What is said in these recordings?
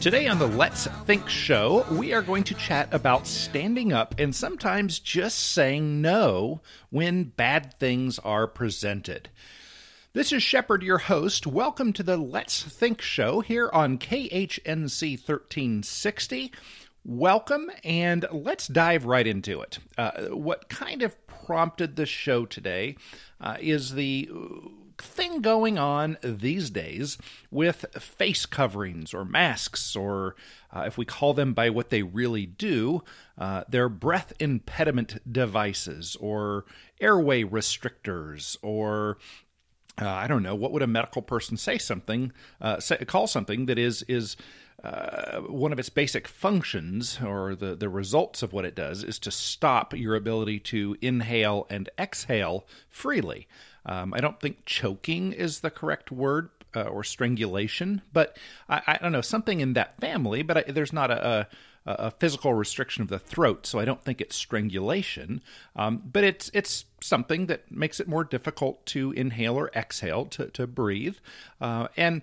Today on the Let's Think show, we are going to chat about standing up and sometimes just saying no when bad things are presented. This is Shepard, your host. Welcome to the Let's Think show here on KHNC 1360. Welcome, and let's dive right into it. Uh, what kind of prompted the show today uh, is the thing going on these days with face coverings or masks, or uh, if we call them by what they really do, uh, they're breath impediment devices or airway restrictors or uh, I don't know what would a medical person say something uh, say, call something that is is uh, one of its basic functions or the the results of what it does is to stop your ability to inhale and exhale freely. Um, I don't think choking is the correct word uh, or strangulation, but I, I, don't know something in that family. But I, there's not a, a, a, physical restriction of the throat, so I don't think it's strangulation. Um, but it's it's something that makes it more difficult to inhale or exhale to to breathe, uh, and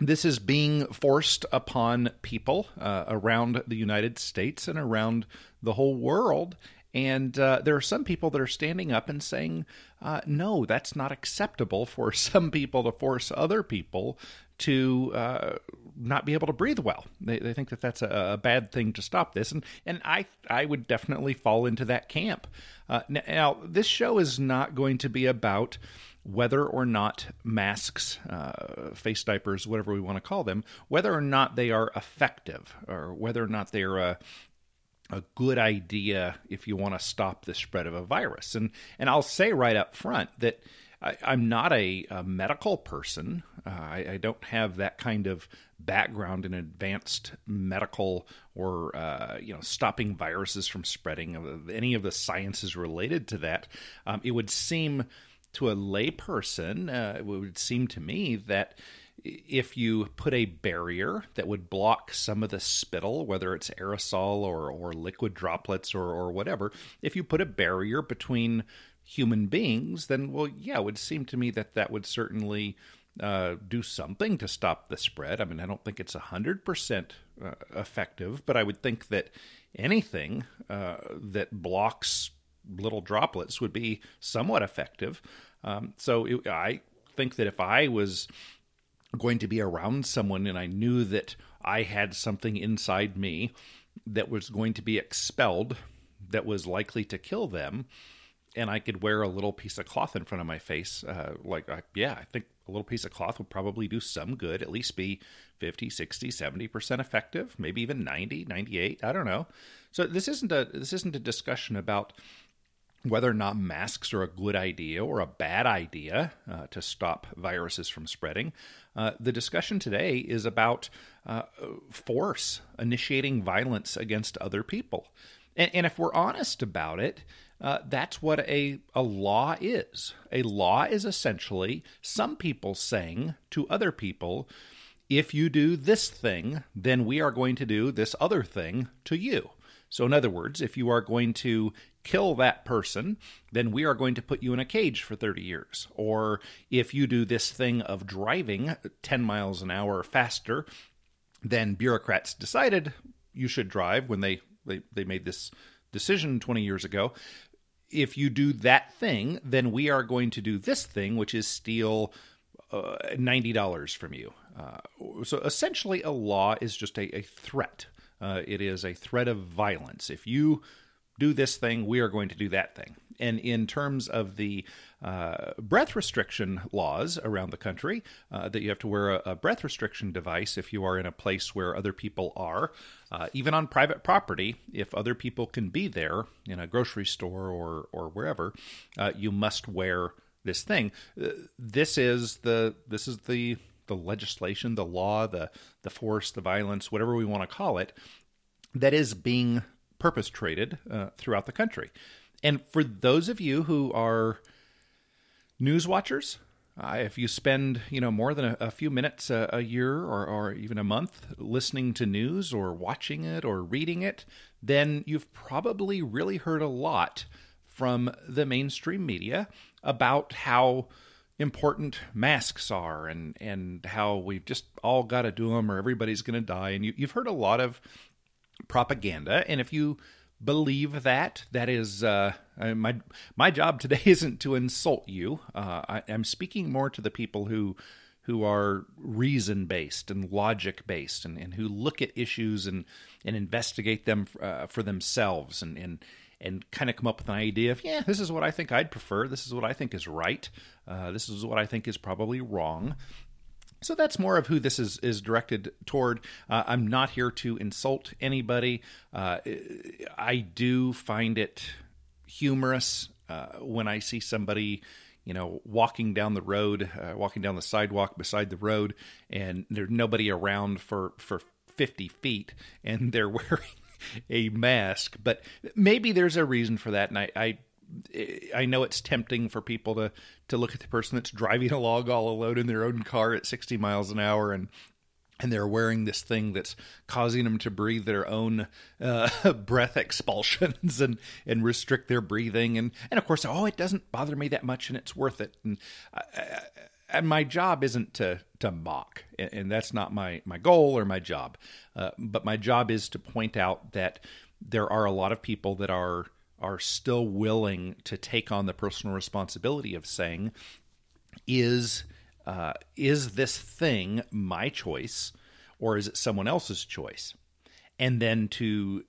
this is being forced upon people uh, around the United States and around the whole world. And uh, there are some people that are standing up and saying, uh, no, that's not acceptable for some people to force other people to uh, not be able to breathe well. They, they think that that's a, a, bad thing to stop this, and and I I would definitely fall into that camp. Uh, now, this show is not going to be about whether or not masks, uh, face diapers, whatever we want to call them, whether or not they are effective, or whether or not they're a, a good idea if you want to stop the spread of a virus. And and I'll say right up front that I, am not a, a, medical person. Uh, I, I, don't have that kind of background in advanced medical or uh, you know stopping viruses from spreading. Any of the sciences related to that, um, it would seem to a layperson, uh, it would seem to me that if you put a barrier that would block some of the spittle, whether it's aerosol or, or liquid droplets or, or whatever, if you put a barrier between human beings, then, well, yeah, it would seem to me that that would certainly uh, do something to stop the spread. I mean, I don't think it's 100% uh, effective, but I would think that anything uh, that blocks little droplets would be somewhat effective. Um, so it, I think that if I was going to be around someone and I knew that I had something inside me that was going to be expelled that was likely to kill them, and I could wear a little piece of cloth in front of my face, uh, like, I, yeah, I think a little piece of cloth would probably do some good, at least be 50, 60, 70% effective, maybe even 90, 98, I don't know. So this isn't a this isn't a discussion about whether or not masks are a good idea or a bad idea uh, to stop viruses from spreading. Uh, the discussion today is about uh, force, initiating violence against other people. And, and if we're honest about it, uh, that's what a, a law is. A law is essentially some people saying to other people, if you do this thing, then we are going to do this other thing to you. So, in other words, if you are going to kill that person, then we are going to put you in a cage for 30 years. Or if you do this thing of driving 10 miles an hour faster, than bureaucrats decided you should drive when they, they, they made this decision 20 years ago. If you do that thing, then we are going to do this thing, which is steal uh, $90 from you. Uh, so essentially, a law is just a, a threat. Uh, it is a threat of violence. If you do this thing, we are going to do that thing. And in terms of the uh, breath restriction laws around the country, uh, that you have to wear a, a, breath restriction device if you are in a place where other people are, uh, even on private property, if other people can be there in a grocery store or or wherever, uh, you must wear this thing. Uh, this is the this is the the legislation, the law, the the force, the violence, whatever we want to call it, that is being perpetrated uh, throughout the country. And for those of you who are news watchers, uh, if you spend you know more than a, a few minutes a, a year or, or, even a month listening to news or watching it or reading it, then you've probably really heard a lot from the mainstream media about how important masks are and and how we've just all got to do them or everybody's going to die. And you, you've heard a lot of propaganda. And if you believe that that is uh, my my job today isn't to insult you. Uh, I, i'm speaking more to the people who who are reason based and logic based and, and who look at issues and and investigate them uh, for themselves and and and kind of come up with an idea of yeah this is what I think I'd prefer this is what I think is right uh, this is what I think is probably wrong so that's more of who this is is directed toward. Uh, I'm not here to insult anybody. Uh, I do find it humorous uh, when I see somebody you know, walking down the road, uh, walking down the sidewalk beside the road, and there's nobody around for for 50 feet, and they're wearing a mask. But maybe there's a reason for that, and I, I I know it's tempting for people to to look at the person that's driving along all alone in their own car at 60 miles an hour and and they're wearing this thing that's causing them to breathe their own uh, breath expulsions and and restrict their breathing and and of course oh it doesn't bother me that much and it's worth it and uh, and my job isn't to to mock and, and, that's not my my goal or my job uh, but my job is to point out that there are a lot of people that are are still willing to take on the personal responsibility of saying is uh, is this thing my choice or is it someone else's choice? And then to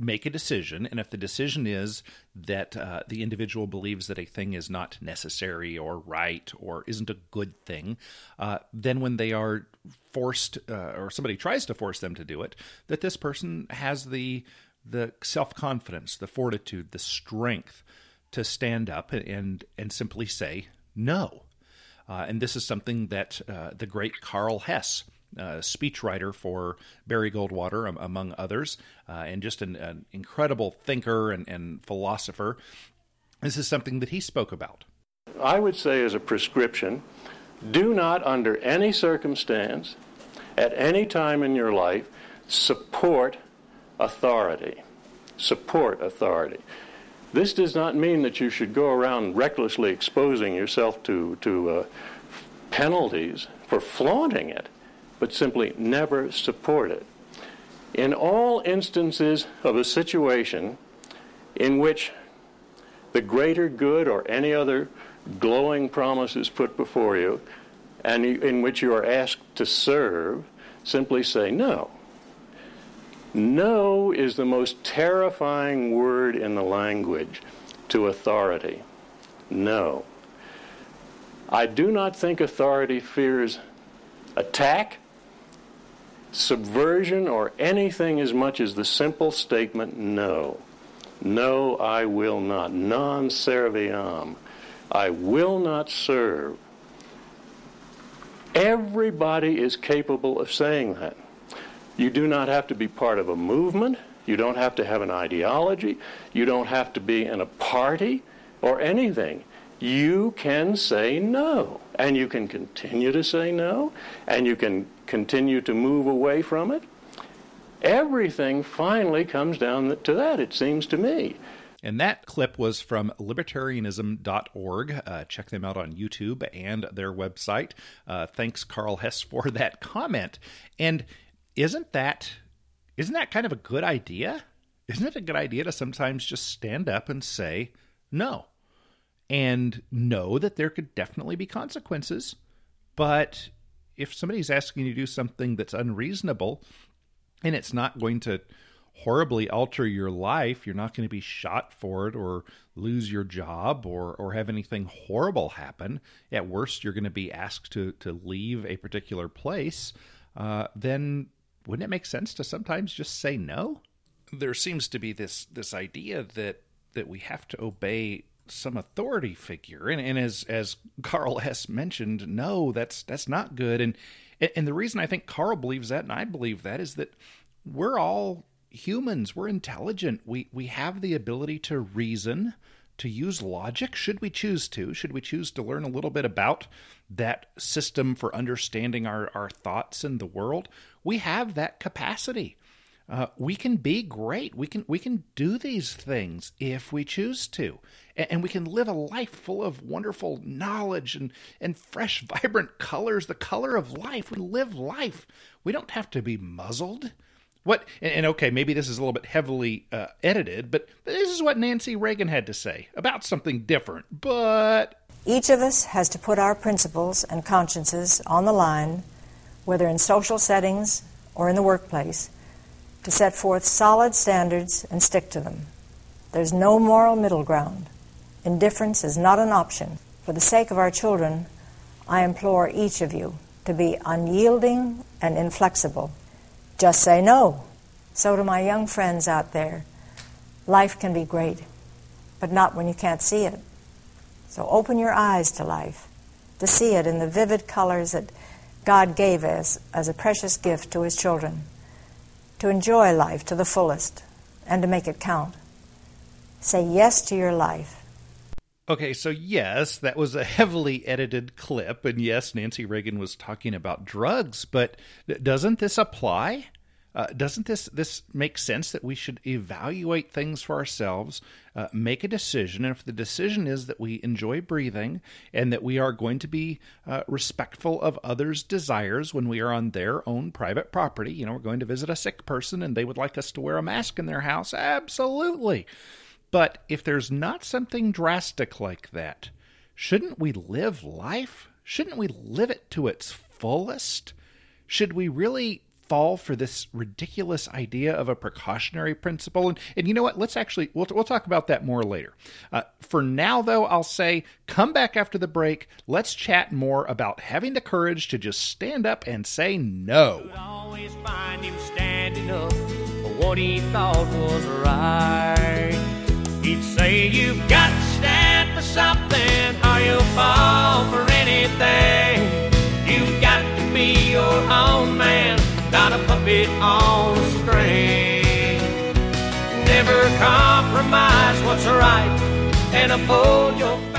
make a decision. And if the decision is that uh, the individual believes that a thing is not necessary or right or isn't a good thing, uh, then when they are forced uh, or somebody tries to force them to do it, that this person has the the self confidence, the fortitude, the strength to stand up and and simply say no. Uh, and this is something that uh, the great Karl Hess, uh, speechwriter for Barry Goldwater, um, among others, uh, and just an, an incredible thinker and, and philosopher, this is something that he spoke about. I would say, as a prescription, do not, under any circumstance, at any time in your life, support authority. Support authority. This does not mean that you should go around recklessly exposing yourself to, to uh, penalties for flaunting it, but simply never support it. In all instances of a situation in which the greater good or any other glowing promise is put before you, and in which you are asked to serve, simply say no. No is the most terrifying word in the language to authority. No. I do not think authority fears attack, subversion, or anything as much as the simple statement no. No, I will not. Non serviam. I will not serve. Everybody is capable of saying that. You do not have to be part of a movement. You don't have to have an ideology. You don't have to be in a party or anything. You can say no. And you can continue to say no. And you can continue to move away from it. Everything finally comes down to that, it seems to me. And that clip was from libertarianism.org. Uh, check them out on YouTube and their website. Uh, thanks, Karl Hess, for that comment. And isn't that isn't that kind of a good idea? Isn't it a good idea to sometimes just stand up and say no? And know that there could definitely be consequences, but if somebody's asking you to do something that's unreasonable and it's not going to horribly alter your life, you're not going to be shot for it or lose your job or or have anything horrible happen. At worst, you're going to be asked to to leave a particular place. Uh, then wouldn't it make sense to sometimes just say no? There seems to be this this idea that that we have to obey some authority figure, and, and as as Karl Hess mentioned, no, that's that's not good. And and the reason I think Karl believes that, and I believe that, is that we're all humans. We're intelligent. We we have the ability to reason, to use logic. Should we choose to? Should we choose to learn a little bit about that system for understanding our, our thoughts in the world? we have that capacity. Uh, we can be great. We can we can do these things if we choose to, and, and, we can live a life full of wonderful knowledge and and fresh, vibrant colors. The color of life. We live life. We don't have to be muzzled. What and, and okay, maybe this is a little bit heavily uh, edited, but, but this is what Nancy Reagan had to say about something different. But each of us has to put our principles and consciences on the line, whether in social settings or in the workplace, to set forth solid standards and stick to them. There's no moral middle ground. Indifference is not an option. For the sake of our children, I implore each of you to be unyielding and inflexible just say no. So, to my young friends out there, life can be great, but not when you can't see it. So, open your eyes to life, to see it in the vivid colors that God gave us as a precious gift to His children, to enjoy life to the fullest, and to make it count. Say yes to your life. Okay, so yes, that was a heavily edited clip, and yes, Nancy Reagan was talking about drugs, but doesn't this apply? Uh, doesn't this this make sense that we should evaluate things for ourselves, uh, make a decision, and if the decision is that we enjoy breathing and that we are going to be uh, respectful of others' desires when we are on their own private property, you know, we're going to visit a sick person and they would like us to wear a mask in their house, absolutely. But if there's not something drastic like that, shouldn't we live life? Shouldn't we live it to its fullest? Should we really fall for this ridiculous idea of a precautionary principle? And, and you know what? Let's actually, we'll, we'll talk about that more later. Uh, for now, though, I'll say come back after the break. Let's chat more about having the courage to just stand up and say no. He'd say you've got to stand for something or you'll fall for anything. You've got to be your own man, not a puppet on a string. Never compromise what's right and uphold your